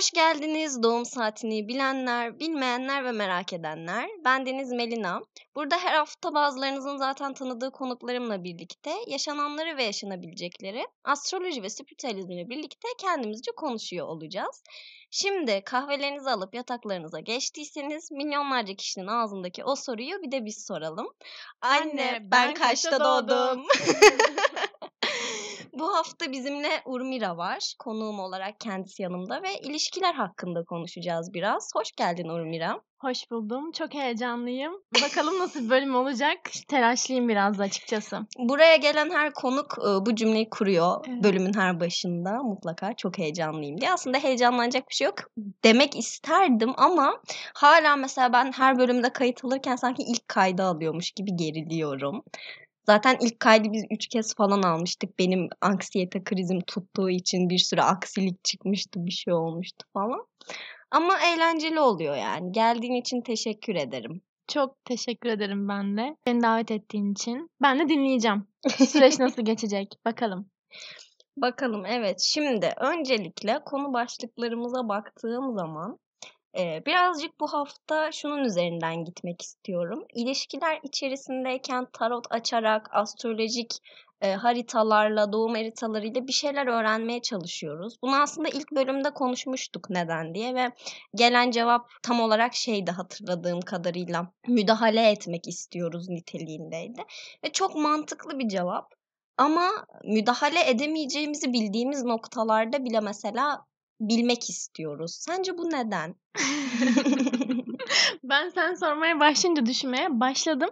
Hoş geldiniz doğum saatini bilenler, bilmeyenler ve merak edenler. Ben Deniz Melina. Burada her hafta bazılarınızın zaten tanıdığı konuklarımla birlikte yaşananları ve yaşanabilecekleri astroloji ve spiritüalizmle birlikte kendimizce konuşuyor olacağız. Şimdi kahvelerinizi alıp yataklarınıza geçtiyseniz milyonlarca kişinin ağzındaki o soruyu bir de biz soralım. Anne ben kaçta doğdum? Bu hafta bizimle Urmira var. Konuğum olarak kendisi yanımda ve ilişkiler hakkında konuşacağız biraz. Hoş geldin Urmira. Hoş buldum. Çok heyecanlıyım. Bakalım nasıl bir bölüm olacak. Telaşlıyım biraz da açıkçası. Buraya gelen her konuk bu cümleyi kuruyor evet. bölümün her başında mutlaka çok heyecanlıyım diye. Aslında heyecanlanacak bir şey yok demek isterdim ama hala mesela ben her bölümde kayıt alırken sanki ilk kayda alıyormuş gibi geriliyorum. Zaten ilk kaydı biz üç kez falan almıştık. Benim anksiyete krizim tuttuğu için bir sürü aksilik çıkmıştı, bir şey olmuştu falan. Ama eğlenceli oluyor yani. Geldiğin için teşekkür ederim. Çok teşekkür ederim ben de. Beni davet ettiğin için. Ben de dinleyeceğim. Süreç nasıl geçecek? Bakalım. Bakalım evet. Şimdi öncelikle konu başlıklarımıza baktığım zaman Eee, birazcık bu hafta şunun üzerinden gitmek istiyorum. İlişkiler içerisindeyken tarot açarak astrolojik, eee, haritalarla, doğum haritalarıyla bir şeyler öğrenmeye çalışıyoruz. Bunu aslında ilk bölümde konuşmuştuk neden diye ve gelen cevap tam olarak şeydi hatırladığım kadarıyla, müdahale etmek istiyoruz niteliğindeydi ve çok mantıklı bir cevap ama müdahale edemeyeceğimizi bildiğimiz noktalarda bile mesela bilmek istiyoruz. Sence bu neden? ben sen sormaya başlayınca düşünmeye başladım.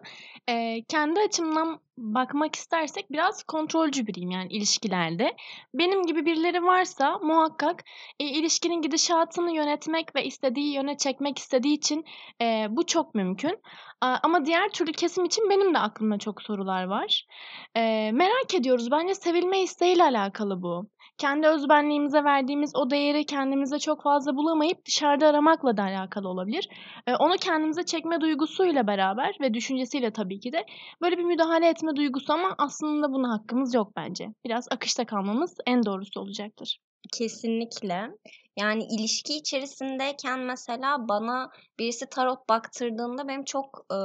Ee, kendi açımdan bakmak istersek biraz kontrolcü biriyim yani ilişkilerde. Benim gibi birileri varsa muhakkak e, ilişkinin gidişatını yönetmek ve istediği yöne çekmek istediği için e, bu çok mümkün. Ama diğer türlü kesim için benim de aklımda çok sorular var. E, merak ediyoruz. Bence sevilme isteğiyle alakalı bu kendi özbenliğimize verdiğimiz o değeri kendimize çok fazla bulamayıp dışarıda aramakla da alakalı olabilir. Ee, onu kendimize çekme duygusuyla beraber ve düşüncesiyle tabii ki de böyle bir müdahale etme duygusu ama aslında buna hakkımız yok bence. Biraz akışta kalmamız en doğrusu olacaktır. Kesinlikle. Yani ilişki içerisindeyken mesela bana birisi tarot baktırdığında benim çok e,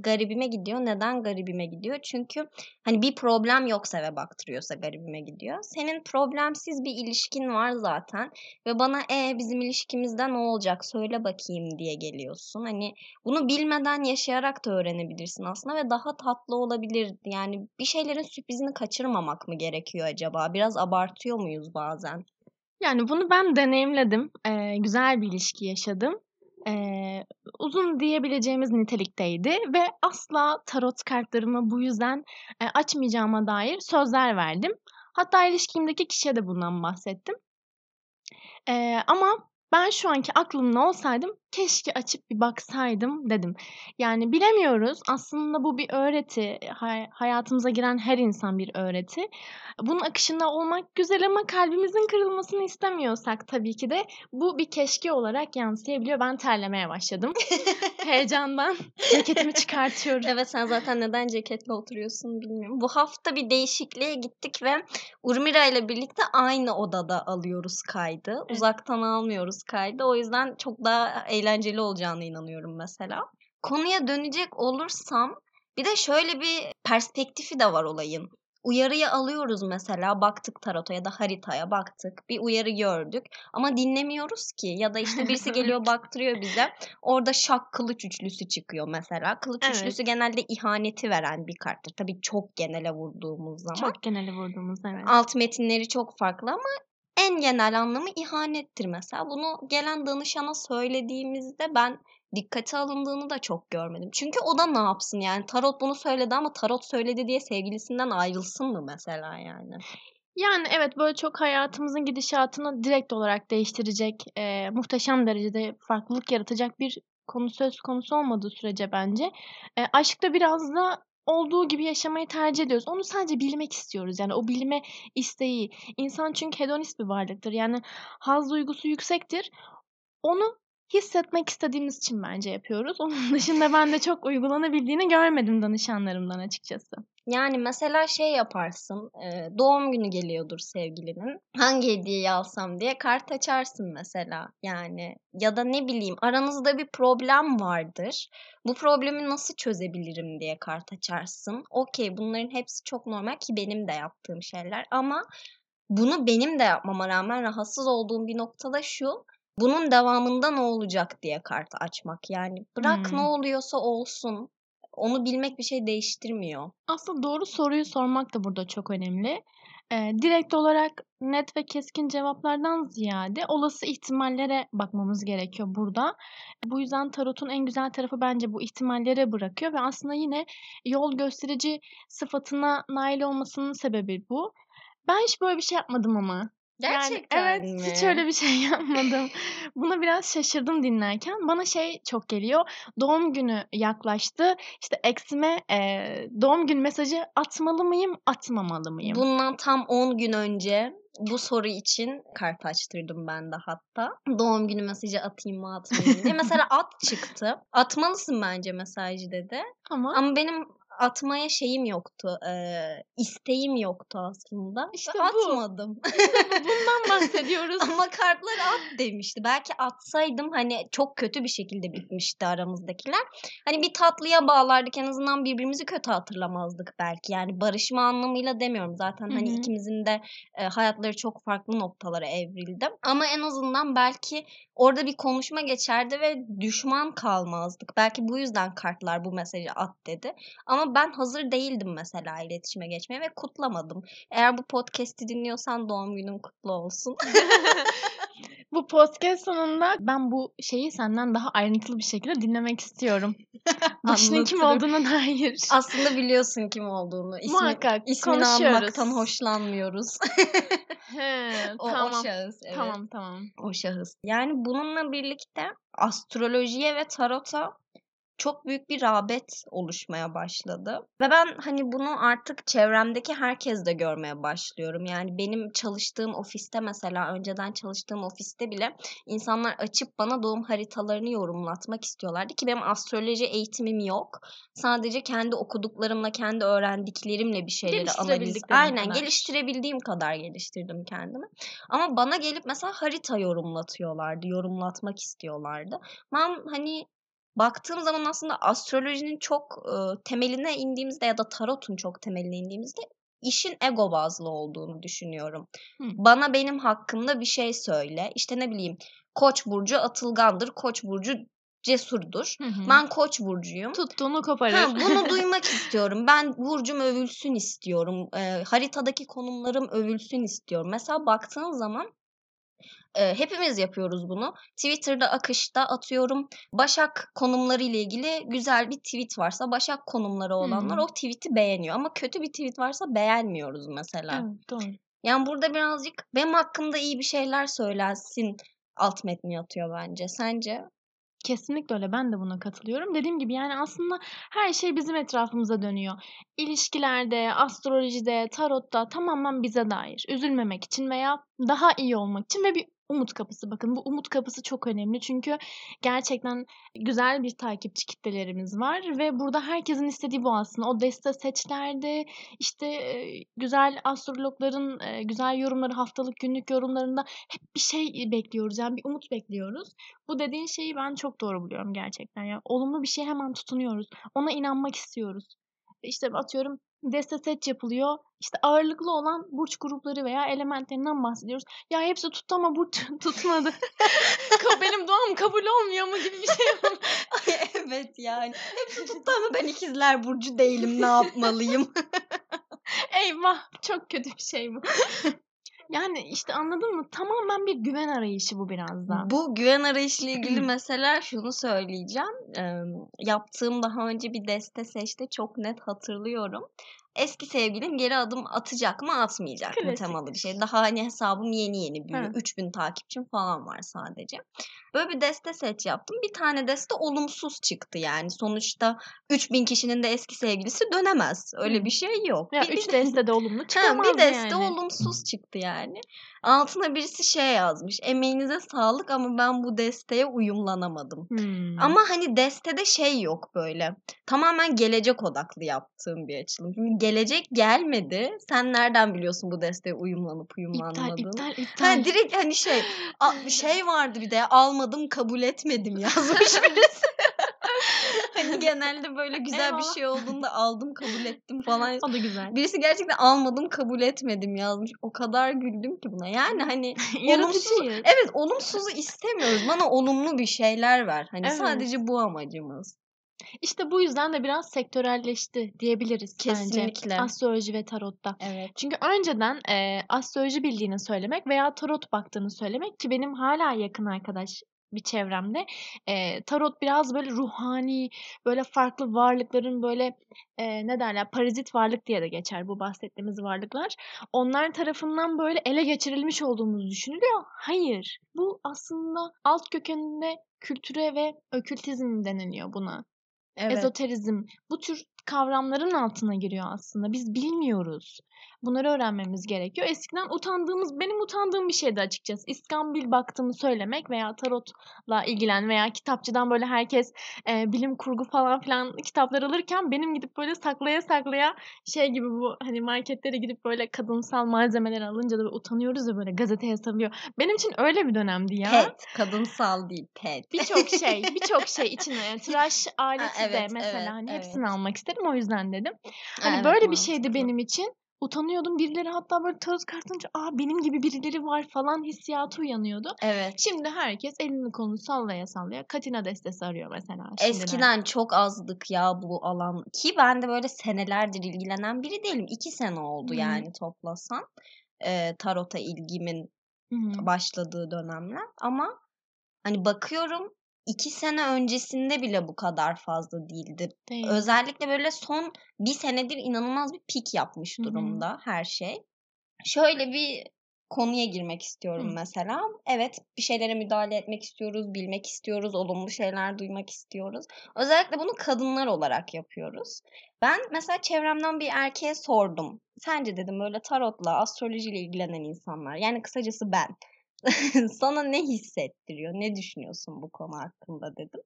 garibime gidiyor. Neden garibime gidiyor? Çünkü hani bir problem yoksa ve baktırıyorsa garibime gidiyor. Senin problemsiz bir ilişkin var zaten ve bana e bizim ilişkimizde ne olacak söyle bakayım diye geliyorsun. Hani bunu bilmeden yaşayarak da öğrenebilirsin aslında ve daha tatlı olabilir. Yani bir şeylerin sürprizini kaçırmamak mı gerekiyor acaba? Biraz abartıyor muyuz bazen? Yani bunu ben deneyimledim. Eee, güzel bir ilişki yaşadım. Eee, uzun diyebileceğimiz nitelikteydi ve asla tarot kartlarımı bu yüzden, eee, açmayacağıma dair sözler verdim. Hatta ilişkimdeki kişiye de bundan bahsettim. Eee, ama ben şu anki aklımda olsaydım keşke açıp bir baksaydım dedim. Yani bilemiyoruz. Aslında bu bir öğreti. Hay- hayatımıza giren her insan bir öğreti. Bunun akışında olmak güzel ama kalbimizin kırılmasını istemiyorsak tabii ki de bu bir keşke olarak yansıyabiliyor. Ben terlemeye başladım. Heyecandan ceketimi çıkartıyorum. Evet sen zaten neden ceketle oturuyorsun bilmiyorum. Bu hafta bir değişikliğe gittik ve Urmira ile birlikte aynı odada alıyoruz kaydı. Evet. Uzaktan almıyoruz kaydı. O yüzden çok daha eğlenceli olacağına inanıyorum mesela. Konuya dönecek olursam bir de şöyle bir perspektifi de var olayın. Uyarıyı alıyoruz mesela baktık tarota ya da haritaya baktık bir uyarı gördük ama dinlemiyoruz ki ya da işte birisi geliyor baktırıyor bize orada şak kılıç üçlüsü çıkıyor mesela kılıç evet. üçlüsü genelde ihaneti veren bir karttır tabii çok genele vurduğumuz zaman çok genele vurduğumuz evet alt metinleri çok farklı ama en genel anlamı ihanettir mesela. Bunu gelen danışana söylediğimizde ben dikkate alındığını da çok görmedim. Çünkü o da ne yapsın yani tarot bunu söyledi ama tarot söyledi diye sevgilisinden ayrılsın mı mesela yani? Yani evet böyle çok hayatımızın gidişatını direkt olarak değiştirecek, e, muhteşem derecede farklılık yaratacak bir konu söz konusu olmadığı sürece bence e, aşkta biraz da olduğu gibi yaşamayı tercih ediyoruz. Onu sadece bilmek istiyoruz. Yani o bilme isteği. İnsan çünkü hedonist bir varlıktır. Yani haz duygusu yüksektir. Onu hissetmek istediğimiz için bence yapıyoruz. Onun dışında ben de çok uygulanabildiğini görmedim danışanlarımdan açıkçası. Yani mesela şey yaparsın, eee, doğum günü geliyordur sevgilinin. Hangi hediyeyi alsam diye kart açarsın mesela. Yani ya da ne bileyim aranızda bir problem vardır. Bu problemi nasıl çözebilirim diye kart açarsın. Okay, bunların hepsi çok normal ki benim de yaptığım şeyler ama bunu benim de yapmama rağmen rahatsız olduğum bir noktada şu. Bunun devamında ne olacak diye kart açmak. Yani bırak ne Hımm. oluyorsa olsun. Onu bilmek bir şey değiştirmiyor. Aslında doğru soruyu sormak da burada çok önemli. Eee, direkt olarak net ve keskin cevaplardan ziyade olası ihtimallere bakmamız gerekiyor burada. Bu yüzden tarotun en güzel tarafı bence bu ihtimallere bırakıyor ve aslında yine yol gösterici sıfatına nail olmasının sebebi bu. Ben hiç böyle bir şey yapmadım ama. Yani Gerçekten evet, mi? hiç öyle bir şey yapmadım. Buna biraz şaşırdım dinlerken. Bana şey çok geliyor, doğum günü yaklaştı. İşte eksime, eee, doğum günü mesajı atmalı mıyım, atmamalı mıyım? Bundan tam 10 gün önce bu soru için kart açtırdım ben de hatta. Doğum günü mesajı atayım mı atmayayım diye. Mesela at çıktı. Atmalısın bence mesajı dedi. Ama Ama benim atmaya şeyim yoktu. eee, isteğim yoktu aslında. İşte bu. atmadım. İşte bu. Bundan bahsediyoruz. Ama kartlar at demişti. Belki atsaydım hani çok kötü bir şekilde bitmişti aramızdakiler. Hani bir tatlıya bağlardık en azından birbirimizi kötü hatırlamazdık belki. Yani barışma anlamıyla demiyorum. Zaten Hı hani ikimizin de e, hayatları çok farklı noktalara evrildi. Ama en azından belki orada bir konuşma geçerdi ve düşman kalmazdık. Belki bu yüzden kartlar bu mesajı at dedi. Ama ben hazır değildim mesela iletişime geçmeye ve kutlamadım. Eğer bu podcast'i dinliyorsan doğum günün kutlu olsun. Bu podcast sonunda ben bu şeyi senden daha ayrıntılı bir şekilde dinlemek istiyorum. Başının kim olduğuna dair. Aslında biliyorsun kim olduğunu. İsmi, Muhakkak ismini anmaktan hoşlanmıyoruz. He, o, o tamam. şahıs. Evet. Tamam tamam. O şahıs. Yani bununla birlikte astrolojiye ve tarota çok büyük bir rağbet oluşmaya başladı. Ve ben hani bunu artık çevremdeki herkes de görmeye başlıyorum. Yani benim çalıştığım ofiste mesela önceden çalıştığım ofiste bile insanlar açıp bana doğum haritalarını yorumlatmak istiyorlardı ki benim astroloji eğitimim yok. Sadece kendi okuduklarımla, kendi öğrendiklerimle bir şeyleri analiz. Aynen kadar. geliştirebildiğim kadar geliştirdim kendimi. Ama bana gelip mesela harita yorumlatıyorlardı, yorumlatmak istiyorlardı. Ben hani baktığım zaman aslında astrolojinin çok e, temeline indiğimizde ya da tarotun çok temeline indiğimizde işin ego bazlı olduğunu düşünüyorum. Hı. Bana benim hakkımda bir şey söyle. İşte ne bileyim Koç burcu atılgandır, Koç burcu cesurdur. Hı hı. Ben Koç burcuyum. Tuttuğunu koparır. Ha, bunu duymak istiyorum. Ben burcum övülsün istiyorum. Eee, haritadaki konumlarım övülsün istiyorum. Mesela baktığın zaman eee, hepimiz yapıyoruz bunu. Twitter'da akışta atıyorum Başak konumları ile ilgili güzel bir tweet varsa Başak konumları olanlar Hı. o tweet'i beğeniyor. Ama kötü bir tweet varsa beğenmiyoruz mesela. Evet doğru. Yani burada birazcık benim hakkımda iyi bir şeyler söylensin alt metni yatıyor bence. Sence? Kesinlikle öyle. Ben de buna katılıyorum. Dediğim gibi yani aslında her şey bizim etrafımıza dönüyor. İlişkilerde, astrolojide, tarotta tamamen bize dair. Üzülmemek için veya daha iyi olmak için ve bir umut kapısı. Bakın bu umut kapısı çok önemli. Çünkü gerçekten güzel bir takipçi kitlelerimiz var ve burada herkesin istediği bu aslında. O deste seçlerde işte e, güzel astrologların e, güzel yorumları, haftalık günlük yorumlarında hep bir şey bekliyoruz. Yani bir umut bekliyoruz. Bu dediğin şeyi ben çok doğru buluyorum gerçekten. Ya olumlu bir şeye hemen tutunuyoruz. Ona inanmak istiyoruz. İşte atıyorum deste seç yapılıyor. İşte ağırlıklı olan burç grupları veya elementlerinden bahsediyoruz. Ya hepsi tuttu ama burç tutmadı. Ka- Benim doğum kabul olmuyor mu gibi bir şey. Ay evet yani. Hepsi tuttu ama ben ikizler burcu değilim. Ne yapmalıyım? Eyvah çok kötü bir şey bu. Yani işte anladın mı? Tamamen bir güven arayışı bu biraz da. Bu güven arayışıyla ilgili mesela şunu söyleyeceğim. Eee, yaptığım daha önce bir deste seçte çok net hatırlıyorum. Eski sevgilin geri adım atacak mı atmayacak mı Klasik. temalı bir şey. Daha hani hesabım yeni yeni büyüyor. Hı. 3000 takipçim falan var sadece. Böyle bir deste seç yaptım. Bir tane deste olumsuz çıktı yani. Sonuçta 3000 kişinin de eski sevgilisi dönemez. Öyle Hı. bir şey yok. Ya Bir- 3 bir- deste de olumlu Ha, çıkamaz bir deste yani. olumsuz çıktı yani. Altına birisi şey yazmış. Emeğinize sağlık ama ben bu desteğe uyumlanamadım. Hmm. Ama hani destede şey yok böyle. Tamamen gelecek odaklı yaptığım bir açılım. Şimdi gelecek gelmedi. Sen nereden biliyorsun bu desteğe uyumlanıp iptal uyumlanmadığını? iptal Ha, iptal. direkt hani şey şey vardı bir de almadım kabul etmedim yazmış birisi. hani genelde böyle güzel bir Eyvallah. şey olduğunda aldım kabul ettim falan. O da güzel. Birisi gerçekten almadım kabul etmedim yazmış. O kadar güldüm ki buna. Yani hani olumsuz evet olumsuzu istemiyoruz. Bana olumlu bir şeyler ver. Hani Evet. sadece bu amacımız. İşte bu yüzden de biraz sektörelleşti diyebiliriz Kesinlikle. bence. Astroloji ve tarotta. Evet. Çünkü önceden e, astroloji bildiğini söylemek veya tarot baktığını söylemek ki benim hala yakın arkadaş bir çevremde e, tarot biraz böyle ruhani böyle farklı varlıkların böyle e, ne derler parazit varlık diye de geçer bu bahsettiğimiz varlıklar. Onlar tarafından böyle ele geçirilmiş olduğumuz düşünülüyor. Hayır. Bu aslında alt kökeninde kültüre ve okültizm deniliyor buna Evet. ezoterizm bu tür kavramların altına giriyor aslında. Biz bilmiyoruz. Bunları öğrenmemiz gerekiyor. Eskiden utandığımız, benim utandığım bir şeydi açıkçası. İskambil baktığımı söylemek veya tarotla ilgilen veya kitapçıdan böyle herkes e, bilim kurgu falan filan kitaplar alırken benim gidip böyle saklaya saklaya şey gibi bu hani marketlere gidip böyle kadınsal malzemeler alınca da utanıyoruz ya böyle gazeteye sarılıyor. Benim için öyle bir dönemdi ya. Pet. Kadınsal değil pet. Birçok şey, birçok şey içine yani tıraş aleti de evet, mesela evet, hani evet. hepsini almak istedim o yüzden dedim. Hani Evet, böyle bir şeydi benim için. Utanıyordum. Birileri hatta böyle tarot kartınca aa benim gibi birileri var falan hissiyatı uyanıyordu. Evet. Şimdi herkes elini kolunu sallaya sallaya Katina destesi arıyor mesela. şimdiden. Eskiden çok azdık ya bu alan. Ki ben de böyle senelerdir ilgilenen biri değilim. İki sene oldu Hı. yani toplasan. Ee, tarota ilgimin Hı hı. başladığı dönemler. Ama hani bakıyorum iki sene öncesinde bile bu kadar fazla değildi. Değil. Özellikle böyle son bir senedir inanılmaz bir pik yapmış durumda her şey. Şöyle bir konuya girmek istiyorum Hı. mesela. Evet bir şeylere müdahale etmek istiyoruz, bilmek istiyoruz, olumlu şeyler duymak istiyoruz. Özellikle bunu kadınlar olarak yapıyoruz. Ben mesela çevremden bir erkeğe sordum. Sence dedim böyle tarotla, astrolojiyle ilgilenen insanlar. Yani kısacası ben. Sana ne hissettiriyor? Ne düşünüyorsun bu konu hakkında dedim.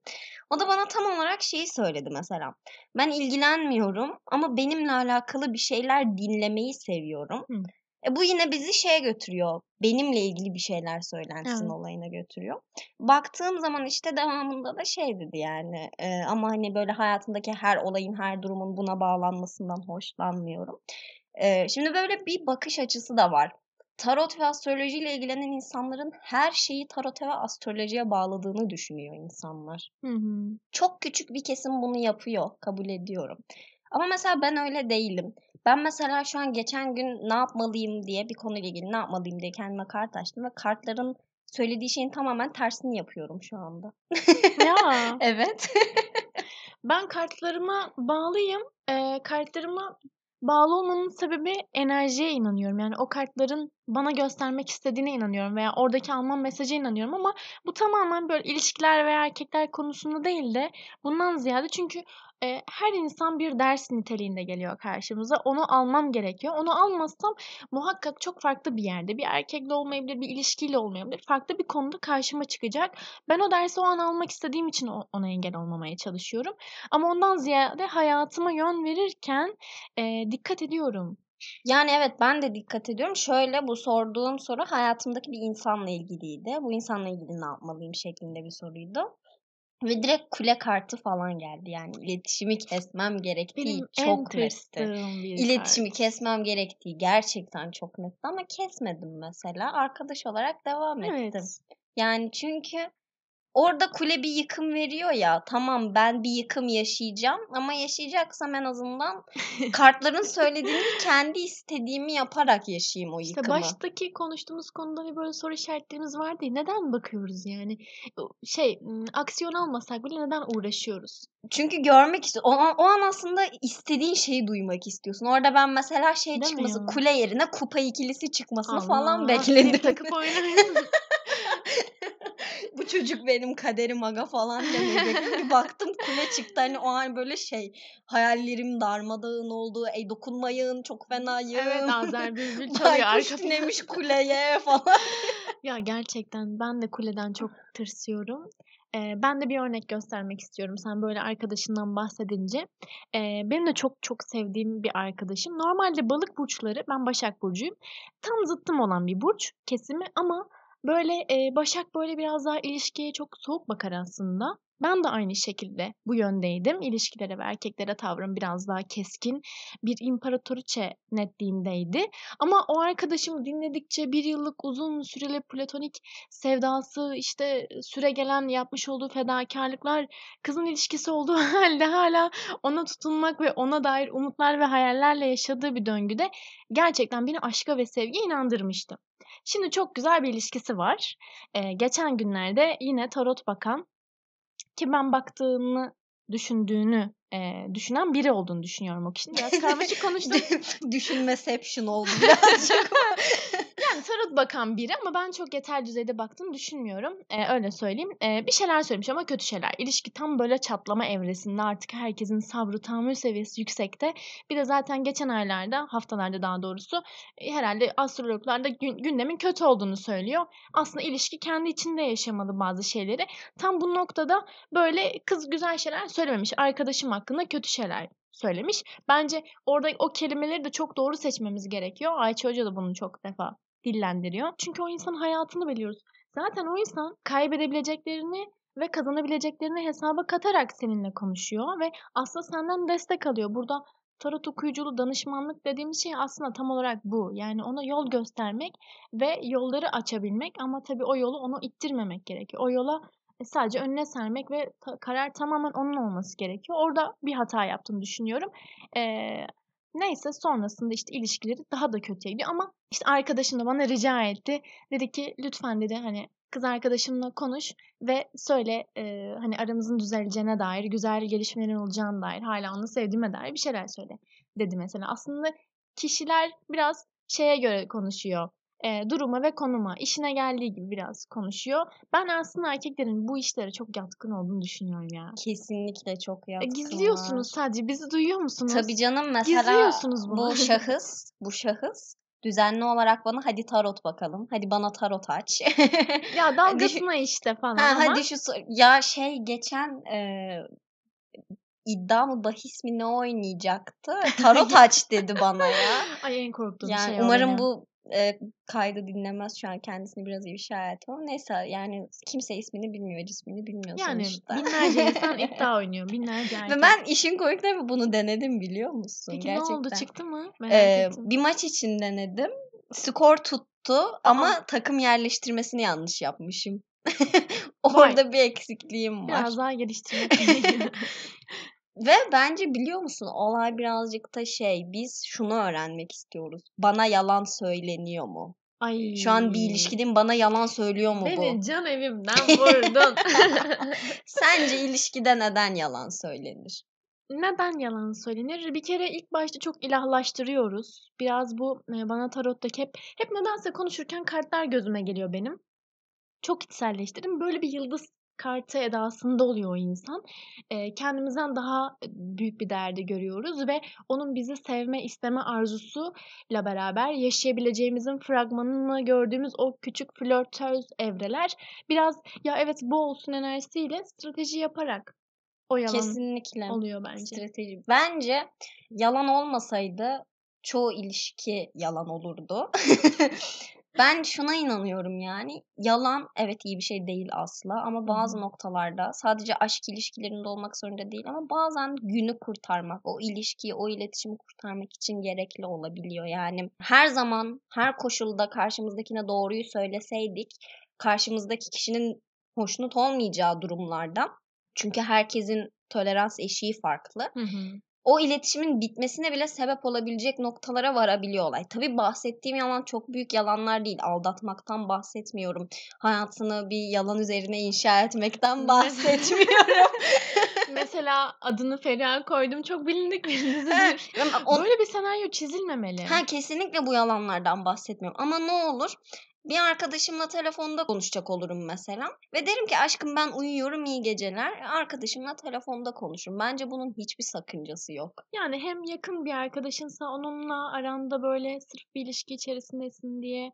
O da bana tam olarak şeyi söyledi mesela. Ben ilgilenmiyorum ama benimle alakalı bir şeyler dinlemeyi seviyorum. Hı. E bu yine bizi şeye götürüyor. Benimle ilgili bir şeyler söylensin Evet. olayına götürüyor. Baktığım zaman işte devamında da şey dedi yani. e, ama hani böyle hayatımdaki her olayın, her durumun buna bağlanmasından hoşlanmıyorum. E, şimdi böyle bir bakış açısı da var. Tarot ve astrolojiyle ilgilenen insanların her şeyi tarota ve astrolojiye bağladığını düşünüyor insanlar. Hı hı. Çok küçük bir kesim bunu yapıyor, kabul ediyorum. Ama mesela ben öyle değilim. Ben mesela şu an geçen gün ne yapmalıyım diye bir konuyla ilgili ne yapmalıyım diye kendime kart açtım ve kartların söylediği şeyin tamamen tersini yapıyorum şu anda. Ya Evet. ben kartlarıma bağlıyım. Ee, kartlarıma bağlı olmamın sebebi enerjiye inanıyorum. Yani o kartların bana göstermek istediğine inanıyorum veya oradaki almam mesaja inanıyorum ama bu tamamen böyle ilişkiler veya erkekler konusunda değil de bundan ziyade çünkü e, her insan bir ders niteliğinde geliyor karşımıza. Onu almam gerekiyor. Onu almazsam muhakkak çok farklı bir yerde bir erkekle olmayabilir, bir ilişkiyle olmayabilir. Farklı bir konuda karşıma çıkacak. Ben o dersi o an almak istediğim için ona engel olmamaya çalışıyorum. Ama ondan ziyade hayatıma yön verirken e, dikkat ediyorum. Yani evet ben de dikkat ediyorum. Şöyle bu sorduğum soru hayatımdaki bir insanla ilgiliydi. Bu insanla ilgili ne yapmalıyım şeklinde bir soruydu. Ve direkt kule kartı falan geldi. Yani iletişimi kesmem gerektiği Benim çok netti. İletişimi kart. kesmem gerektiği gerçekten çok netti ama kesmedim mesela. Arkadaş olarak devam ettim. Evet. Yani çünkü orada kule bir yıkım veriyor ya. Tamam ben bir yıkım yaşayacağım ama yaşayacaksam en azından kartların söylediğini kendi istediğimi yaparak yaşayayım o İşte yıkımı. baştaki konuştuğumuz konuda hani böyle soru işaretlerimiz vardı ya. Neden bakıyoruz yani? Şey, aksiyon almasak bile neden uğraşıyoruz? Çünkü görmek istiyorsun. O, an- o an aslında istediğin şeyi duymak istiyorsun. Orada ben mesela şey Değil çıkması, kule yerine kupa ikilisi çıkmasını falan Allah, bekledim. bir takıp oynarsın. Bu çocuk benim kaderim aga falan demeyecektim. Bir baktım kule çıktı. Hani o an böyle şey hayallerim darmadağın oldu. Ey dokunmayın çok fenayım. Evet Azer Bülbül çalıyor arkasında. kuleye falan. Ya gerçekten ben de kuleden çok tırsıyorum. Eee, ben de bir örnek göstermek istiyorum. Sen böyle arkadaşından bahsedince. Eee, benim de çok çok sevdiğim bir arkadaşım. Normalde balık burçları, ben Başak Burcu'yum. Tam zıttım olan bir burç kesimi ama böyle eee, Başak böyle biraz daha ilişkiye çok soğuk bakar aslında. Ben de aynı şekilde bu yöndeydim. İlişkilere ve erkeklere tavrım biraz daha keskin. Bir imparatoriçe netliğindeydi. Ama o arkadaşımı dinledikçe bir yıllık uzun süreli platonik sevdası, işte süre gelen yapmış olduğu fedakarlıklar, kızın ilişkisi olduğu halde hala ona tutunmak ve ona dair umutlar ve hayallerle yaşadığı bir döngüde gerçekten beni aşka ve sevgiye inandırmıştı. Şimdi çok güzel bir ilişkisi var. Eee, geçen günlerde yine tarot bakan ki ben baktığını düşündüğünü eee, düşünen biri olduğunu düşünüyorum o kişinin. Biraz karmaşık konuştum. Düşünmeception oldu birazcık. Yani tarot bakan biri ama ben çok yeterli düzeyde baktığını düşünmüyorum. Eee, öyle söyleyeyim. Eee, bir şeyler söylemiş ama kötü şeyler. İlişki tam böyle çatlama evresinde artık herkesin sabrı, tahammül seviyesi yüksekte. Bir de zaten geçen aylarda, haftalarda daha doğrusu e, herhalde astrologlar da gün- gündemin kötü olduğunu söylüyor. Aslında ilişki kendi içinde yaşamalı bazı şeyleri. Tam bu noktada böyle kız güzel şeyler söylememiş. Arkadaşım hakkında kötü şeyler söylemiş. Bence orada o kelimeleri de çok doğru seçmemiz gerekiyor. Ayça Hoca da bunu çok defa dillendiriyor. Çünkü o insanın hayatını biliyoruz. Zaten o insan kaybedebileceklerini ve kazanabileceklerini hesaba katarak seninle konuşuyor ve aslında senden destek alıyor. Burada tarot okuyuculuğu, danışmanlık dediğimiz şey aslında tam olarak bu. Yani ona yol göstermek ve yolları açabilmek ama tabii o yolu onu ittirmemek gerekiyor. O yola sadece önüne sermek ve ta- karar tamamen onun olması gerekiyor. Orada bir hata yaptığını düşünüyorum. Ee, neyse sonrasında işte ilişkileri daha da kötüye gidiyor ama işte arkadaşım da bana rica etti. Dedi ki lütfen dedi hani kız arkadaşımla konuş ve söyle e, hani aramızın düzeleceğine dair, güzel gelişmelerin olacağına dair, hala onu sevdiğime dair bir şeyler söyle dedi mesela. Aslında kişiler biraz şeye göre konuşuyor. E, duruma ve konuma, işine geldiği gibi biraz konuşuyor. Ben aslında erkeklerin bu işlere çok yatkın olduğunu düşünüyorum ya. Kesinlikle çok E, yatkınlar. gizliyorsunuz sadece. Bizi duyuyor musunuz? Tabii canım mesela Gizliyorsunuz bunu. bu şahıs, bu şahıs düzenli olarak bana hadi tarot bakalım. Hadi bana tarot aç. Ya dalgasına işte falan Ha, ama hadi şu ya şey geçen e, iddia mı bahis mi ne oynayacaktı? Tarot aç dedi bana ya. ay en korktuğum Yani şey umarım bu e, kaydı dinlemez şu an kendisini biraz ifşa ettim ama neyse yani kimse ismini bilmiyor, cismini bilmiyor Yani sonuçta. binlerce insan iddia oynuyor. Binlerce Ve ben işin komik tarafı bunu denedim biliyor musun? Peki Gerçekten. ne oldu çıktı mı? Merak Ee, ettim. bir maç için denedim. Skor tuttu ama takım yerleştirmesini yanlış yapmışım. Orada bir eksikliğim var. Biraz daha geliştirmek. Ve bence biliyor musun olay birazcık da şey biz şunu öğrenmek istiyoruz. Bana yalan söyleniyor mu? Ay. Şu an bir ilişkideyim bana yalan söylüyor mu bu? Beni can evimden vurdun. Sence ilişkide neden yalan söylenir? Neden yalan söylenir? Bir kere ilk başta çok ilahlaştırıyoruz. Biraz bu e, bana tarottaki hep hep nedense konuşurken kartlar gözüme geliyor benim. Çok içselleştirdim. Böyle bir yıldız kartı edasında oluyor o insan. E, kendimizden daha büyük bir değerde görüyoruz ve onun bizi sevme isteme arzusuyla beraber yaşayabileceğimizin fragmanını gördüğümüz o küçük flörtöz evreler biraz ya evet bu olsun enerjisiyle strateji yaparak o yalan Kesinlikle. oluyor bence. Strateji. Bence yalan olmasaydı çoğu ilişki yalan olurdu. ben şuna inanıyorum yani. Yalan evet iyi bir şey değil asla ama bazı noktalarda sadece aşk ilişkilerinde olmak zorunda değil ama bazen günü kurtarmak, o ilişkiyi, o iletişimi kurtarmak için gerekli olabiliyor. Yani her zaman, her koşulda karşımızdakine doğruyu söyleseydik karşımızdaki kişinin hoşnut olmayacağı durumlarda çünkü herkesin tolerans eşiği farklı. Hı hı. O iletişimin bitmesine bile sebep olabilecek noktalara varabiliyor olay. Tabii bahsettiğim yalan çok büyük yalanlar değil. Aldatmaktan bahsetmiyorum. Hayatını bir yalan üzerine inşa etmekten bahsetmiyorum. Mesela adını Feriha koydum. Çok bilindik bir dizidir. Böyle bir senaryo çizilmemeli. Ha kesinlikle bu yalanlardan bahsetmiyorum. Ama ne olur bir arkadaşımla telefonda konuşacak olurum mesela ve derim ki aşkım ben uyuyorum iyi geceler. Arkadaşımla telefonda konuşurum. Bence bunun hiçbir sakıncası yok. Yani hem yakın bir arkadaşınsa onunla aranda böyle sırf bir ilişki içerisindesin diye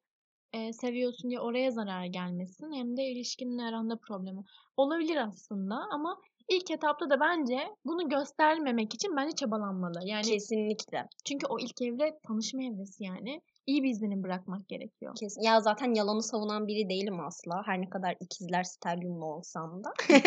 e, seviyorsun diye oraya zarar gelmesin hem de ilişkinin aranda problemi olabilir aslında ama ilk etapta da bence bunu göstermemek için bence çabalanmalı. Yani Kesinlikle. çünkü o ilk evre tanışma evresi yani iyi bir izlenim bırakmak gerekiyor. Kesin. Ya zaten yalanı savunan biri değilim asla. Her ne kadar ikizler stelyumlu olsam da.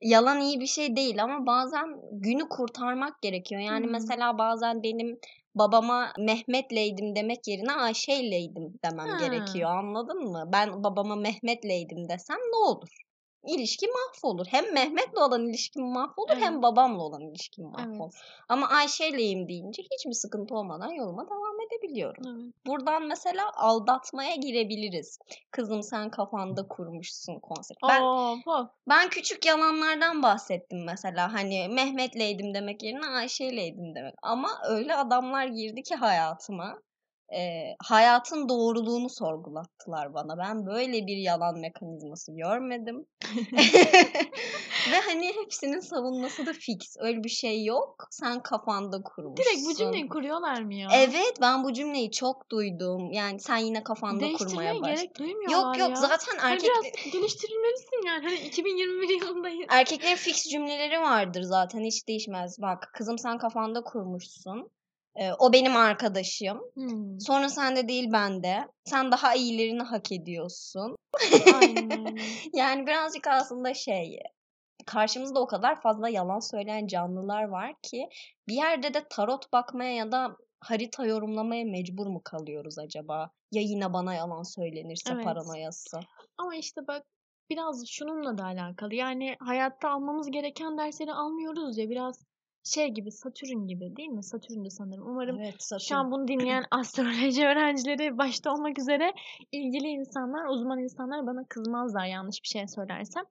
Yalan iyi bir şey değil ama bazen günü kurtarmak gerekiyor. Yani Hı. mesela bazen benim babama Mehmet'leydim demek yerine Ayşe'yleydim demem Ha. gerekiyor. Anladın mı? Ben babama Mehmet'leydim desem ne olur? İlişki mahvolur. Hem Mehmet'le olan ilişkim mahvolur hem Evet. babamla olan ilişkim mahvolur. Evet. Ama Ayşe'yleyim deyince hiçbir sıkıntı olmadan yoluma devam edebiliyorum. Evet. Buradan mesela aldatmaya girebiliriz. Kızım sen kafanda kurmuşsun konsept. Ben ben küçük yalanlardan bahsettim mesela. Hani Mehmet'leydim demek yerine Ayşe'yleydim demek. Ama öyle adamlar girdi ki hayatıma. E, hayatın doğruluğunu sorgulattılar bana. Ben böyle bir yalan mekanizması görmedim. Ve hani hepsinin savunması da fix. Öyle bir şey yok. Sen kafanda kurmuşsun. Direkt bu cümleyi kuruyorlar mı ya? Evet ben bu cümleyi çok duydum. Yani sen yine kafanda kurmaya Değiştirmeye baş. gerek duymuyorlar Yok yok ya. zaten Hani erkekler biraz geliştirilmelisin yani. Hani 2021 yılındayız. erkeklerin fix cümleleri vardır zaten hiç değişmez. Bak kızım sen kafanda kurmuşsun. Ee, o benim arkadaşım. Hmm. Sonra sende değil bende. Sen daha iyilerini hak ediyorsun. Aynen. Yani birazcık aslında şey karşımızda o kadar fazla yalan söyleyen canlılar var ki bir yerde de tarot bakmaya ya da harita yorumlamaya mecbur mu kalıyoruz acaba? Ya yine bana yalan söylenirse Evet. paranoyası. Ama işte bak biraz şununla da alakalı. Yani hayatta almamız gereken dersleri almıyoruz ya biraz şey gibi Satürn gibi değil mi? Satürn'de sanırım. Umarım Evet, şu Satürn. an bunu dinleyen astroloji öğrencileri başta olmak üzere ilgili insanlar, uzman insanlar bana kızmazlar yanlış bir şey söylersem.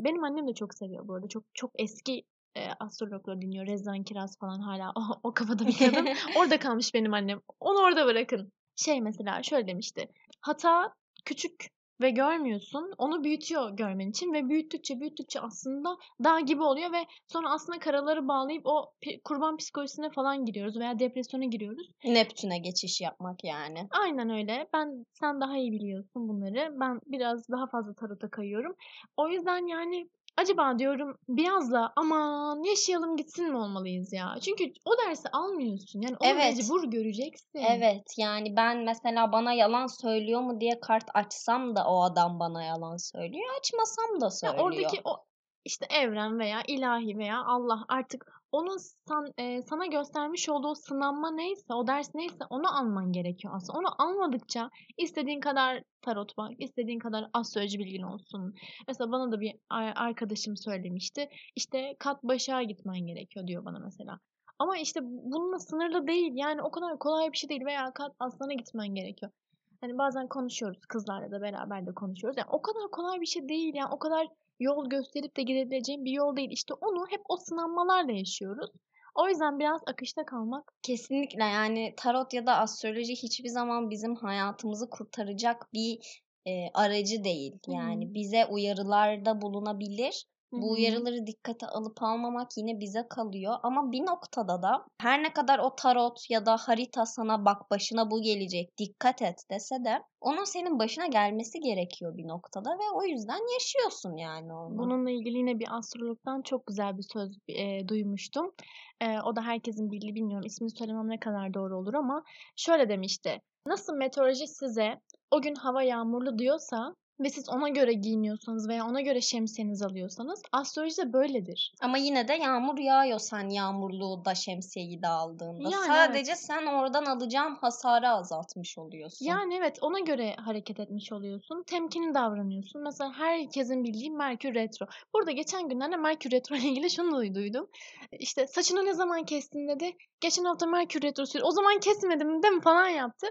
Benim annem de çok seviyor bu arada. Çok çok eski e, astrologları dinliyor. Rezan Kiraz falan hala o, o kafada bir kadın. Orada kalmış benim annem. Onu orada bırakın. Şey mesela şöyle demişti. Hata küçük ve görmüyorsun. Onu büyütüyor görmen için ve büyüttükçe büyüttükçe aslında dağ gibi oluyor ve sonra aslında karaları bağlayıp o kurban psikolojisine falan giriyoruz veya depresyona giriyoruz. Neptün'e geçiş yapmak yani. Aynen öyle. Ben sen daha iyi biliyorsun bunları. Ben biraz daha fazla tarota kayıyorum. O yüzden yani acaba diyorum biraz da aman yaşayalım gitsin mi olmalıyız ya? Çünkü o dersi almıyorsun. Yani onu Evet. mecbur göreceksin. Evet yani ben mesela bana yalan söylüyor mu diye kart açsam da o adam bana yalan söylüyor. Açmasam da Ya söylüyor. oradaki o işte evren veya ilahi veya Allah artık onun san, e, sana göstermiş olduğu sınanma neyse, o ders neyse onu alman gerekiyor aslında. Onu almadıkça istediğin kadar tarot bak, istediğin kadar astroloji bilgin olsun. Mesela bana da bir arkadaşım söylemişti. İşte kat başa gitmen gerekiyor diyor bana mesela. Ama işte bununla sınırlı değil. Yani o kadar kolay bir şey değil veya kat aslana gitmen gerekiyor. Hani bazen konuşuyoruz kızlarla da beraber de konuşuyoruz. Yani o kadar kolay bir şey değil. Yani o kadar yol gösterip de gidebileceğim bir yol değil. İşte onu hep o sınanmalarla yaşıyoruz. O yüzden biraz akışta kalmak Kesinlikle yani tarot ya da astroloji hiçbir zaman bizim hayatımızı kurtaracak bir e, aracı değil. Yani bize uyarılarda bulunabilir. Bu uyarıları dikkate alıp almamak yine bize kalıyor. Ama bir noktada da her ne kadar o tarot ya da harita sana bak başına bu gelecek dikkat et dese de onun senin başına gelmesi gerekiyor bir noktada ve o yüzden yaşıyorsun yani onu. Bununla ilgili yine bir astrologdan çok güzel bir söz e, duymuştum. E, o da herkesin bildiği bilmiyorum ismini söylemem ne kadar doğru olur ama şöyle demişti. Nasıl meteoroloji size o gün hava yağmurlu diyorsa ve siz ona göre giyiniyorsanız veya ona göre şemsiyenizi alıyorsanız astroloji de böyledir. Ama yine de yağmur yağıyor sen yağmurluğu da şemsiyeyi de aldığında. Yani Sadece evet. sen oradan alacağın hasarı azaltmış oluyorsun. Yani evet ona göre hareket etmiş oluyorsun. Temkinli davranıyorsun. Mesela herkesin bildiği Merkür Retro. Burada geçen günlerde Merkür Retro ile ilgili şunu duydum. İşte saçını ne zaman kestin dedi. Geçen hafta Merkür Retro'suydu. O zaman kesmedim değil mi falan yaptı.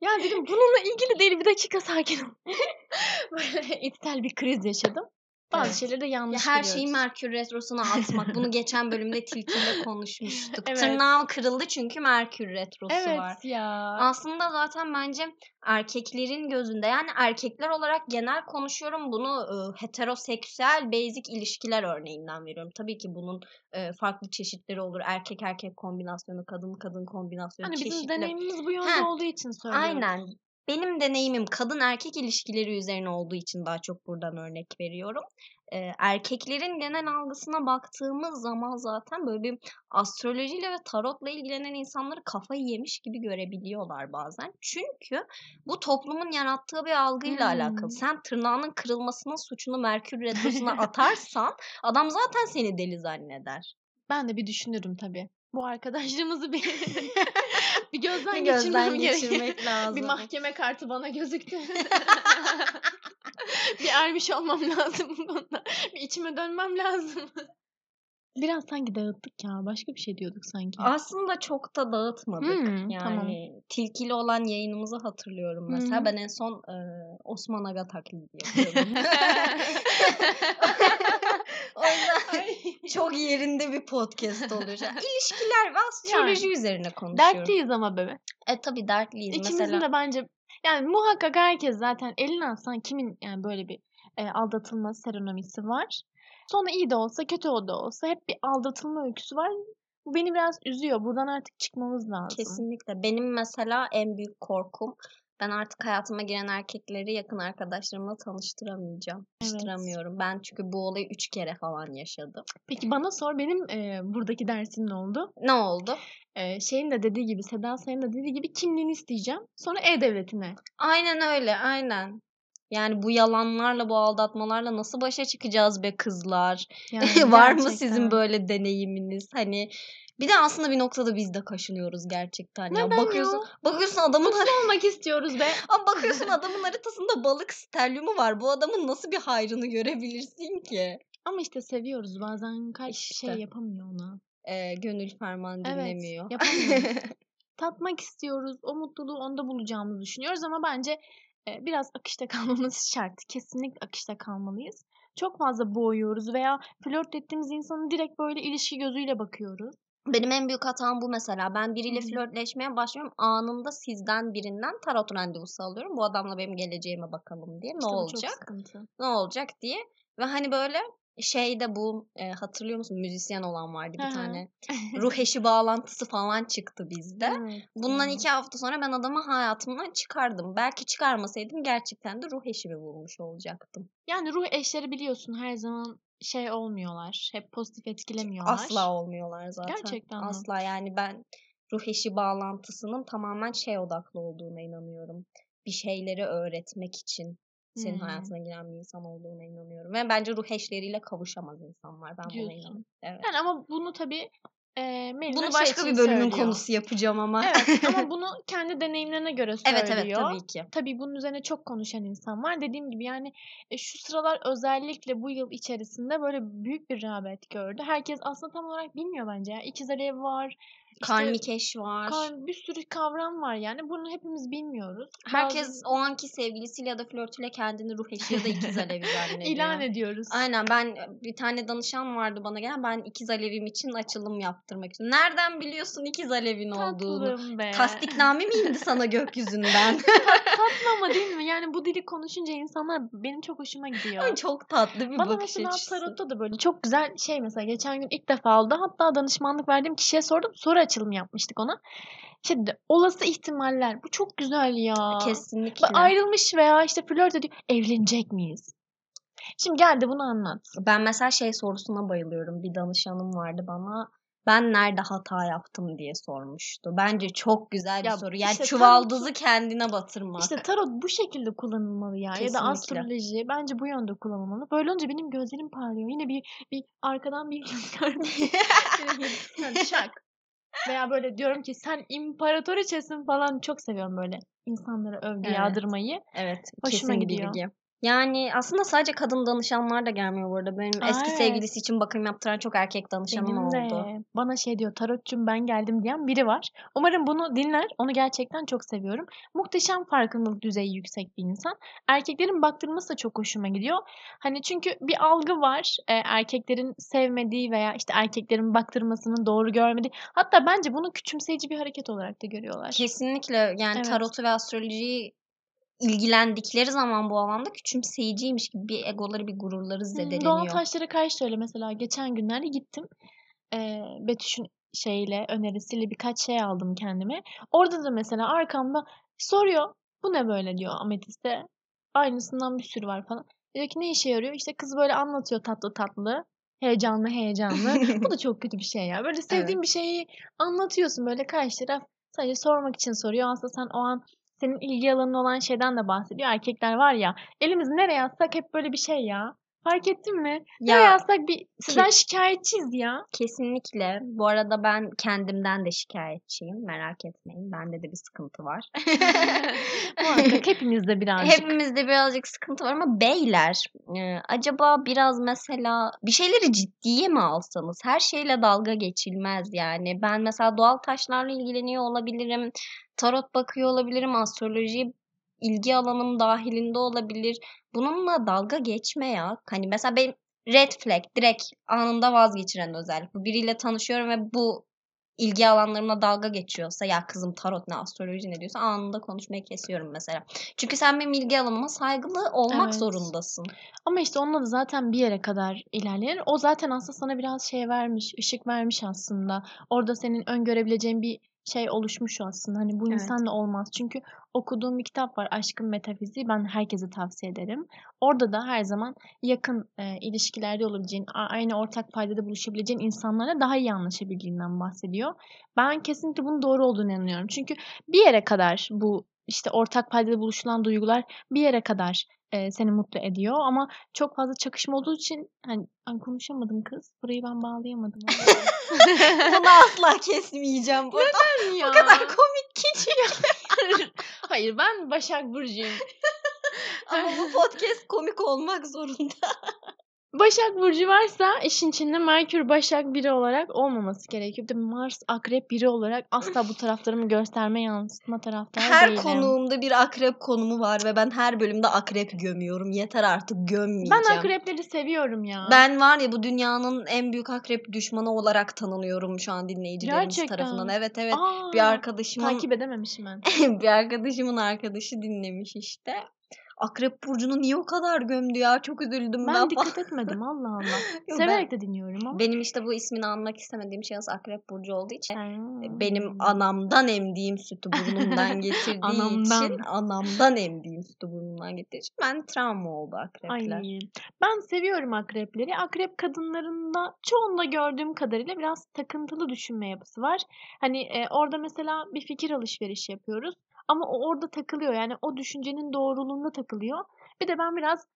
Ya dedim bununla ilgili değil bir dakika sakin ol. Böyle içsel bir kriz yaşadım. Bazı Evet. şeyleri de Ya yanlış her biliyoruz. şeyi Merkür Retrosu'na atmak. Bunu geçen bölümde Tilki'yle konuşmuştuk. Evet. Tırnağım kırıldı çünkü Merkür Retrosu Evet var. ya. Aslında zaten bence erkeklerin gözünde yani erkekler olarak genel konuşuyorum bunu e, heteroseksüel basic ilişkiler örneğinden veriyorum. Tabii ki bunun e, farklı çeşitleri olur. Erkek erkek kombinasyonu, kadın kadın kombinasyonu Hani bizim çeşitli. deneyimimiz bu yönde Heh, olduğu için söylüyorum. Aynen. Benim deneyimim kadın erkek ilişkileri üzerine olduğu için daha çok buradan örnek veriyorum. Ee, erkeklerin genel algısına baktığımız zaman zaten böyle bir astrolojiyle ve tarotla ilgilenen insanları kafayı yemiş gibi görebiliyorlar bazen. Çünkü bu toplumun yarattığı bir algıyla alakalı. Hmm. Sen tırnağının kırılmasının suçunu Merkür Retrosu'na atarsan adam zaten seni deli zanneder. Ben de bir düşünürüm tabii. Bu arkadaşlığımızı bir bir gözden gözden geçirmek lazım. Bir mahkeme kartı bana gözüktü. bir ermiş olmam lazım bunda. Bir içime dönmem lazım. Biraz sanki dağıttık ya. Başka bir şey diyorduk sanki. Aslında çok da dağıtmadık. Hmm, yani tamam. tilkili olan yayınımızı hatırlıyorum mesela. Hı. Ben en son e, Osman Aga taklidi yapıyordum. o yüzden çok yerinde bir podcast oluyor. an. İlişkiler ve astroloji üzerine konuşuyorum. Dertliyiz ama bebe. E tabii dertliyiz. İkimizin mesela de bence yani muhakkak herkes zaten eline alsan kimin yani böyle bir e, aldatılma seronomisi var. Sonra iyi de olsa kötü o da olsa hep bir aldatılma öyküsü var. Bu beni biraz üzüyor. Buradan artık çıkmamız lazım. Kesinlikle. Benim mesela en büyük korkum ben artık hayatıma giren erkekleri yakın arkadaşlarımla tanıştıramayacağım. Evet. Tanıştıramıyorum. Ben çünkü bu olayı üç kere falan yaşadım. Peki bana sor benim e, buradaki dersim ne oldu? Ne oldu? E, şeyin de dediği gibi Seda Sayın da dediği gibi kimliğini isteyeceğim. Sonra E-Devleti'ne. Aynen öyle, aynen. Yani bu yalanlarla, bu aldatmalarla nasıl başa çıkacağız be kızlar? Yani Var mı gerçekten. sizin böyle deneyiminiz? Hani bir de aslında bir noktada biz de kaşınıyoruz gerçekten. Ya Neden bakıyorsun, ya? bakıyorsun adamın Mutlu olmak istiyoruz be. ama bakıyorsun adamın haritasında balık stelyumu var. Bu adamın nasıl bir hayrını görebilirsin ki? Ama işte seviyoruz. Bazen kalp İşte. şey yapamıyor ona. Ee, gönül ferman Evet, dinlemiyor. yapamıyor. Tatmak istiyoruz. O mutluluğu onda bulacağımızı düşünüyoruz ama bence e, biraz akışta kalmamız şart. Kesinlikle akışta kalmalıyız. Çok fazla boğuyoruz veya flört ettiğimiz insanı direkt böyle ilişki gözüyle bakıyoruz. Benim en büyük hatam bu mesela. Ben biriyle Hı hı. flörtleşmeye başlıyorum. Anında sizden birinden tarot randevusu alıyorum. Bu adamla benim geleceğime bakalım diye. Ne İşte olacak? Ne olacak diye. Ve hani böyle şeyde bu e, hatırlıyor musun? Müzisyen olan vardı bir tane. Ruh eşi bağlantısı falan çıktı bizde. Evet Bundan ya. iki hafta sonra ben adamı hayatımdan çıkardım. Belki çıkarmasaydım gerçekten de ruh eşimi bulmuş olacaktım. Yani ruh eşleri biliyorsun her zaman şey olmuyorlar. Hep pozitif etkilemiyorlar. Asla olmuyorlar zaten. Gerçekten? Asla yani ben ruh eşi bağlantısının tamamen şey odaklı olduğuna inanıyorum. Bir şeyleri öğretmek için senin Hmm. hayatına giren bir insan olduğuna inanıyorum. Ve bence ruh eşleriyle kavuşamaz insanlar. Ben buna Diyorsun. inanıyorum. Evet. Yani ama bunu tabii e, Melina Bunu şey başka bir bölümün söylüyor. konusu yapacağım ama. Evet ama bunu kendi deneyimlerine göre söylüyor. evet evet tabii ki. Tabii bunun üzerine çok konuşan insan var. Dediğim gibi yani e, şu sıralar özellikle bu yıl içerisinde böyle büyük bir rağbet gördü. Herkes aslında tam olarak bilmiyor bence. ya. İkiz alev var. İşte Karmik eş var. kar- bir sürü kavram var yani. Bunu hepimiz bilmiyoruz. Herkes Bazı- o anki sevgilisiyle ya da flörtüyle kendini ruh eşi ya da ikiz alevi zannediyor. ilan ediyoruz. Aynen ben bir tane danışan vardı bana gelen ben ikiz alevim için açılım yaptırmak için. Nereden biliyorsun ikiz alevin olduğunu? Tatlım be. Tasdikname mi indi sana gökyüzünden? Tatlı ama değil mi? Yani bu dili konuşunca insanlar benim çok hoşuma gidiyor. Ay, Çok tatlı bir Bana bakış mesela açısı. tarotta da böyle çok güzel şey mesela geçen gün ilk defa oldu. Hatta danışmanlık verdiğim kişiye sordum. Soru açılımı yapmıştık ona. Şimdi olası ihtimaller. Bu çok güzel ya. Kesinlikle. Ayrılmış veya işte flört ediyor. Evlenecek miyiz? Şimdi gel de bunu anlat. Ben mesela şey sorusuna bayılıyorum. Bir danışanım vardı bana. Ben nerede hata yaptım diye sormuştu. Bence çok güzel bir Ya, soru. Yani işte çuvaldızı kendine batırmak. İşte tarot bu şekilde kullanılmalı ya. Ya da Kesinlikle. astroloji bence bu yönde kullanılmalı. Böyle olunca benim gözlerim parlıyor. Yine bir bir arkadan bir yedi- şak. Veya böyle diyorum ki sen imparatoriçesin falan çok seviyorum böyle insanlara övgü Evet. yağdırmayı. Evet, Hoşuma gidiyor. bilgi. Yani aslında sadece kadın danışanlar da gelmiyor bu arada. Benim Aa, eski evet. sevgilisi için bakım yaptıran çok erkek danışanım Benim oldu. de bana şey diyor tarotçum ben geldim diyen biri var. Umarım bunu dinler. Onu gerçekten çok seviyorum. Muhteşem farkındalık düzeyi yüksek bir insan. Erkeklerin baktırması da çok hoşuma gidiyor. Hani çünkü bir algı var. e, erkeklerin sevmediği veya işte erkeklerin baktırmasının doğru görmediği. Hatta bence bunu küçümseyici bir hareket olarak da görüyorlar. Kesinlikle yani Evet. tarotu ve astrolojiyi ilgilendikleri zaman bu alanda küçümseyiciymiş gibi bir egoları bir gururları Hmm, Doğal zedeleniyor. taşlara karşı da öyle mesela geçen günlerde gittim. Ee, Betüş'ün şeyle önerisiyle birkaç şey aldım kendime. Orada da mesela arkamda soruyor. Bu ne böyle diyor ametiste. Aynısından bir sürü var falan. Diyor ki ne işe yarıyor? İşte kız böyle anlatıyor tatlı tatlı. Heyecanlı heyecanlı. Bu da çok kötü bir şey ya. Böyle sevdiğin bir şeyi anlatıyorsun böyle karşı taraf sadece sormak için soruyor. Aslında sen o an senin ilgi alanın olan şeyden de bahsediyor. Erkekler var ya elimizi nereye atsak hep böyle bir şey ya. Fark ettin mi? Ya atsak bir sizden şikayetçiyiz ya. kesinlikle. Bu arada ben kendimden de şikayetçiyim. Merak etmeyin. Bende de bir sıkıntı var. Muhakkak hepimizde birazcık. Hepimizde birazcık sıkıntı var ama beyler e, acaba biraz mesela bir şeyleri ciddiye mi alsanız? Her şeyle dalga geçilmez yani. Ben mesela doğal taşlarla ilgileniyor olabilirim. Tarot bakıyor olabilirim. Astroloji ilgi alanım dahilinde olabilir. Bununla dalga geçme ya. Hani mesela benim red flag direkt anında vazgeçiren özellik. Bu biriyle tanışıyorum ve bu ilgi alanlarımla dalga geçiyorsa ya kızım tarot ne astroloji ne diyorsa anında konuşmayı kesiyorum mesela. Çünkü sen benim ilgi alanıma saygılı olmak Evet. zorundasın. Ama işte onunla da zaten bir yere kadar ilerlenir. O zaten aslında sana biraz şey vermiş, ışık vermiş aslında. Orada senin öngörebileceğin bir şey oluşmuş aslında. Hani bu Evet. insanla olmaz. Çünkü okuduğum bir kitap var Aşkın Metafiziği. Ben herkese tavsiye ederim. Orada da her zaman yakın e, ilişkilerde olabileceğin, aynı ortak paydada buluşabileceğin insanlarla daha iyi anlaşabildiğinden bahsediyor. Ben kesinlikle bunun doğru olduğunu inanıyorum. Çünkü bir yere kadar bu işte ortak paydada buluşulan duygular bir yere kadar e, seni mutlu ediyor ama çok fazla çakışma olduğu için hani ben konuşamadım kız. Burayı ben bağlayamadım. Bunu asla kesmeyeceğim burada. Neden ya? O kadar komik ki Hayır ben Başak Burcu'yum. ama bu podcast komik olmak zorunda. Başak Burcu varsa işin içinde Merkür Başak biri olarak olmaması gerekiyor. De Mars Akrep biri olarak asla bu taraflarımı gösterme yansıtma taraftarı Her değilim. konuğumda bir akrep konumu var ve ben her bölümde akrep gömüyorum. Yeter artık gömmeyeceğim. Ben akrepleri seviyorum ya. Ben var ya bu dünyanın en büyük akrep düşmanı olarak tanınıyorum şu an dinleyicilerimiz Gerçekten. tarafından. Evet evet. Aa, bir arkadaşımın takip edememişim ben. bir arkadaşımın arkadaşı dinlemiş işte. Akrep burcunu niye o kadar gömdü ya? Çok üzüldüm ben. Ben dikkat etmedim Allah Allah. Yok, Severek ben- de dinliyorum ama. Benim işte bu ismini anmak istemediğim şahıs akrep burcu olduğu için Hmm. benim anamdan emdiğim sütü burnumdan getirdiği Anamdan. için anamdan emdiğim sütü burnumdan getirdiği için ben travma oldu Ay, akrepler. ben seviyorum akrepleri. Akrep kadınlarında çoğunda gördüğüm kadarıyla biraz takıntılı düşünme yapısı var. Hani e, orada mesela bir fikir alışverişi yapıyoruz ama o orada takılıyor. Yani o düşüncenin doğruluğunda takılıyor. Bir de ben biraz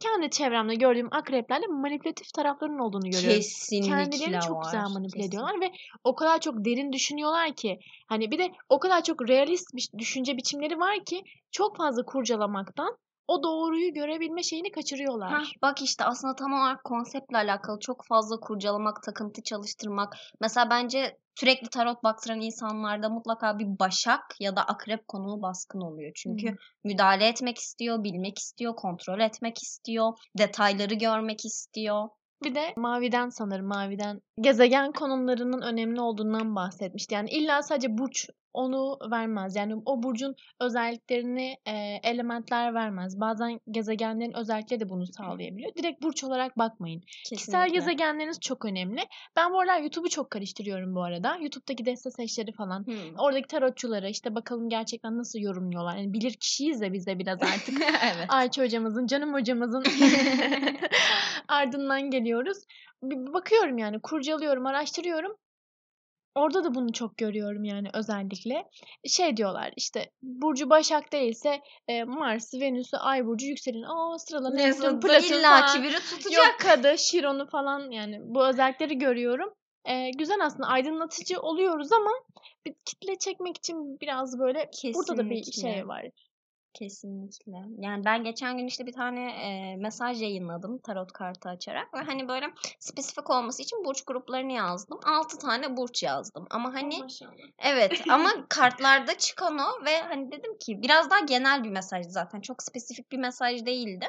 kendi çevremde gördüğüm akreplerle manipülatif taraflarının olduğunu görüyorum. Kesinlikle Kendilerini çok var. güzel manipüle kesin. ediyorlar ve o kadar çok derin düşünüyorlar ki hani bir de o kadar çok realist bir düşünce biçimleri var ki çok fazla kurcalamaktan o doğruyu görebilme şeyini kaçırıyorlar. Hah, bak işte aslında tam olarak konseptle alakalı çok fazla kurcalamak, takıntı çalıştırmak. Mesela bence sürekli tarot baktıran insanlarda mutlaka bir başak ya da akrep konumu baskın oluyor. Çünkü Hı. müdahale etmek istiyor, bilmek istiyor, kontrol etmek istiyor, detayları görmek istiyor. Bir de maviden sanırım maviden gezegen konumlarının önemli olduğundan bahsetmişti. Yani illa sadece burç onu vermez. Yani o burcun özelliklerini e, elementler vermez. Bazen gezegenlerin özellikleri de bunu sağlayabiliyor. Direkt burç olarak bakmayın. Kişisel Kesinlikle. gezegenleriniz çok önemli. Ben bu aralar YouTube'u çok karıştırıyorum bu arada. YouTube'daki deste seçleri falan. Hmm. Oradaki tarotçulara işte bakalım gerçekten nasıl yorumluyorlar. Yani bilir kişiyiz de biz de biraz artık. evet. Ayça hocamızın, canım hocamızın ardından geliyoruz. Bir bakıyorum yani kurcalıyorum, araştırıyorum. Orada da bunu çok görüyorum yani özellikle. Şey diyorlar işte burcu Başak değilse e, Mars, Venüs'ü, Ay burcu Neyse yaptım. da Plüton illa falan. biri Yok tutacak. kadı, Şiron'u falan yani bu özellikleri görüyorum. Ee, güzel aslında aydınlatıcı oluyoruz ama bir kitle çekmek için biraz böyle burada da bir Kesinlikle. şey var. Kesinlikle. Yani ben geçen gün işte bir tane e, mesaj yayınladım tarot kartı açarak ve hani böyle spesifik olması için burç gruplarını yazdım. 6 tane burç yazdım. Ama hani evet ama kartlarda çıkan o ve hani dedim ki biraz daha genel bir mesajdı zaten. Çok spesifik bir mesaj değildi.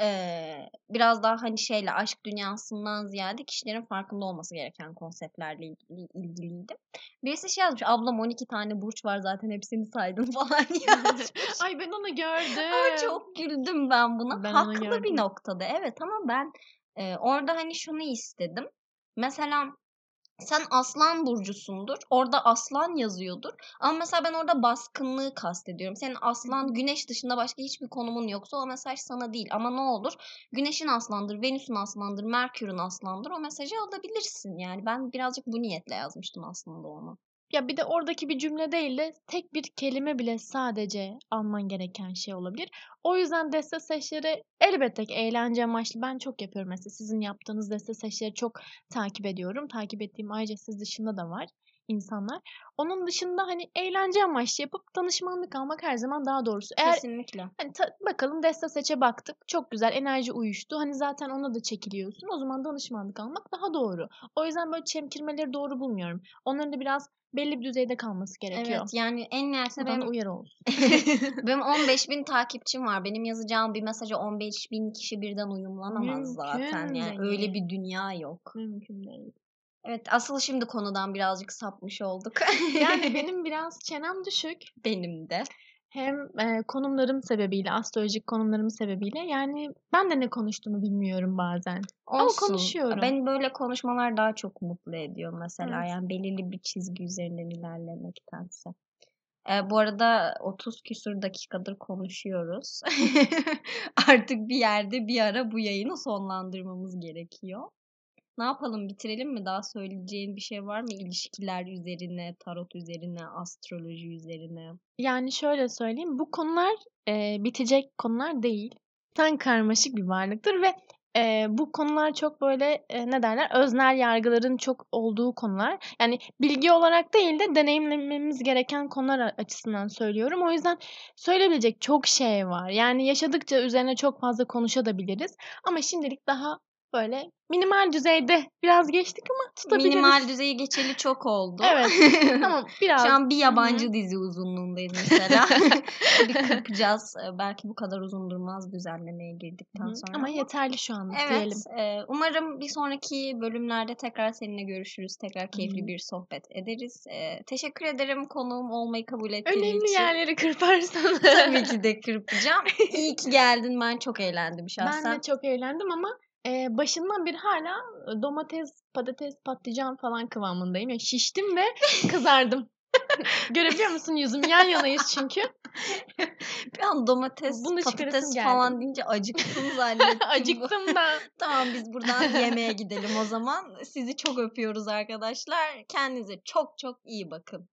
Ee, biraz daha hani şeyle aşk dünyasından ziyade kişilerin farkında olması gereken konseptlerle ilgili, ilgiliydi. Birisi şey yazmış ablam 12 tane burç var zaten hepsini saydım falan yazmış. Ay ben onu gördüm. Ama çok güldüm ben buna. Ben Haklı bir noktada evet ama ben e, orada hani şunu istedim. Mesela sen aslan burcusundur. Orada aslan yazıyordur. Ama mesela ben orada baskınlığı kastediyorum. Senin aslan güneş dışında başka hiçbir konumun yoksa o mesaj sana değil. Ama ne olur? Güneşin aslandır, Venüs'ün aslandır, Merkür'ün aslandır. O mesajı alabilirsin. Yani ben birazcık bu niyetle yazmıştım aslında onu. Ya bir de oradaki bir cümle değil de tek bir kelime bile sadece alman gereken şey olabilir. O yüzden deste seçleri elbette ki eğlence amaçlı. Ben çok yapıyorum mesela. Sizin yaptığınız deste seçleri çok takip ediyorum. Takip ettiğim ayrıca siz dışında da var insanlar. Onun dışında hani eğlence amaçlı yapıp danışmanlık almak her zaman daha doğrusu. Eğer Kesinlikle. Hani ta- bakalım deste seçe baktık. Çok güzel enerji uyuştu. Hani zaten ona da çekiliyorsun. O zaman danışmanlık almak daha doğru. O yüzden böyle çemkirmeleri doğru bulmuyorum. Onların da biraz belli bir düzeyde kalması gerekiyor. Evet yani en nihayetinde benim uyarı olsun. Benim 15 bin takipçim var. Benim yazacağım bir mesaja 15 bin kişi birden uyumlanamaz zaten. Mümkün Yani öyle bir dünya yok. Mümkün değil. Evet asıl şimdi konudan birazcık sapmış olduk. Yani benim biraz çenem düşük. benim de. Hem e, konumlarım sebebiyle, astrolojik konumlarım sebebiyle. Yani ben de ne konuştuğumu bilmiyorum bazen. Ama Olsun. konuşuyorum. Beni böyle konuşmalar daha çok mutlu ediyor mesela. Evet. Yani belirli bir çizgi üzerinden ilerlemektense. Ee, bu arada 30 küsur dakikadır konuşuyoruz. Artık bir yerde bir ara bu yayını sonlandırmamız gerekiyor. Ne yapalım bitirelim mi? Daha söyleyeceğin bir şey var mı? İlişkiler üzerine, tarot üzerine, astroloji üzerine. Yani şöyle söyleyeyim, bu konular e, bitecek konular değil. Sen karmaşık bir varlıktır ve e, bu konular çok böyle e, ne derler öznel yargıların çok olduğu konular. Yani bilgi olarak değil de deneyimlememiz gereken konular açısından söylüyorum. O yüzden söyleyebilecek çok şey var. Yani yaşadıkça üzerine çok fazla konuşabiliriz. Ama şimdilik daha böyle minimal düzeyde biraz geçtik ama tutabiliriz. Minimal düzeyi geçeli çok oldu. Evet. Tamam biraz. Şu an bir yabancı dizi uzunluğundayız mesela. bir kırpacağız. Ee, Belki bu kadar uzun durmaz düzenlemeye girdikten sonra. Ama yeterli şu diyelim. Evet. e, umarım bir sonraki bölümlerde tekrar seninle görüşürüz. Tekrar keyifli hı. bir sohbet ederiz. E, teşekkür ederim konuğum olmayı kabul ettiğin Önemli için. yerleri kırparsan. Tabii ki de kırpacağım. İyi ki geldin. Ben çok eğlendim şahsen. Ben de çok eğlendim ama e, başından beri hala domates, patates, patlıcan falan kıvamındayım. Yani şiştim ve kızardım. Görebiliyor musun yüzüm? Yan yanayız çünkü. Bir an domates, Bunu patates çıkarasım geldi. falan deyince acıktım zannettim. Acıktım da. Tamam biz buradan yemeğe gidelim o zaman. Sizi çok öpüyoruz arkadaşlar. Kendinize çok çok iyi bakın.